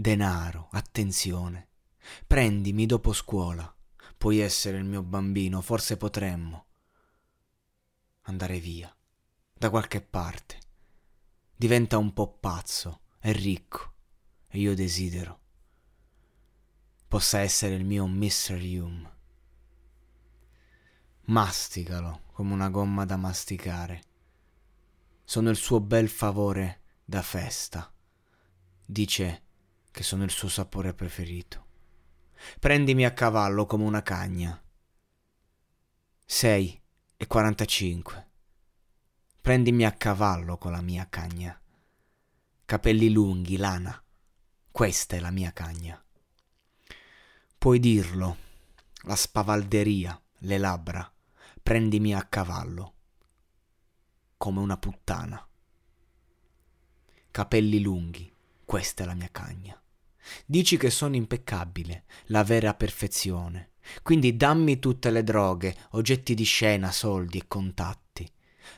denaro, attenzione. Prendimi dopo scuola. Puoi essere il mio bambino, forse potremmo andare via, da qualche parte. Diventa un po' pazzo, è ricco, e io desidero possa essere il mio Mr. Hume. Masticalo come una gomma da masticare. Sono il suo bel favore da festa. Dice che sono il suo sapore preferito. Prendimi a cavallo come una cagna. 6 e 45. Prendimi a cavallo con la mia cagna. Capelli lunghi, lana. Questa è la mia cagna. Puoi dirlo, la spavalderia, le labbra. Prendimi a cavallo, come una puttana. Capelli lunghi, questa è la mia cagna. Dici che sono impeccabile, la vera perfezione. Quindi dammi tutte le droghe, oggetti di scena, soldi e contatti.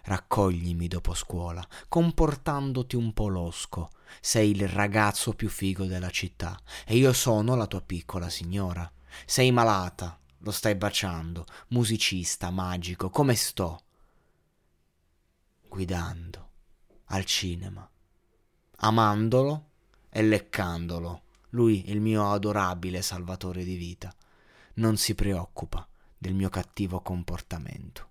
Raccoglimi dopo scuola, comportandoti un po' losco. Sei il ragazzo più figo della città e io sono la tua piccola signora. Sei malata, lo stai baciando, musicista, magico, come sto? Guidando, al cinema, amandolo e leccandolo. Lui, il mio adorabile salvatore di vita, non si preoccupa del mio cattivo comportamento.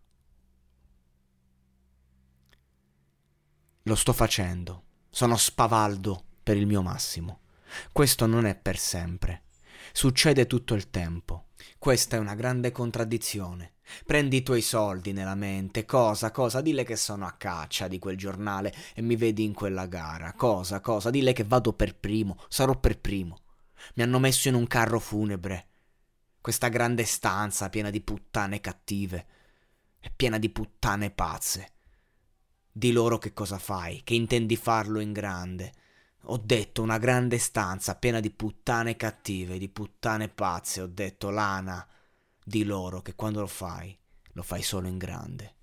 Lo sto facendo, sono spavaldo per il mio massimo. Questo non è per sempre. Succede tutto il tempo. Questa è una grande contraddizione. Prendi i tuoi soldi nella mente, cosa, cosa, dille che sono a caccia di quel giornale e mi vedi in quella gara, cosa, cosa, dille che vado per primo, sarò per primo. Mi hanno messo in un carro funebre. Questa grande stanza piena di puttane cattive e piena di puttane pazze. Di loro che cosa fai, che intendi farlo in grande. Ho detto una grande stanza piena di puttane cattive, di puttane pazze, ho detto Lana, di loro che quando lo fai, lo fai solo in grande.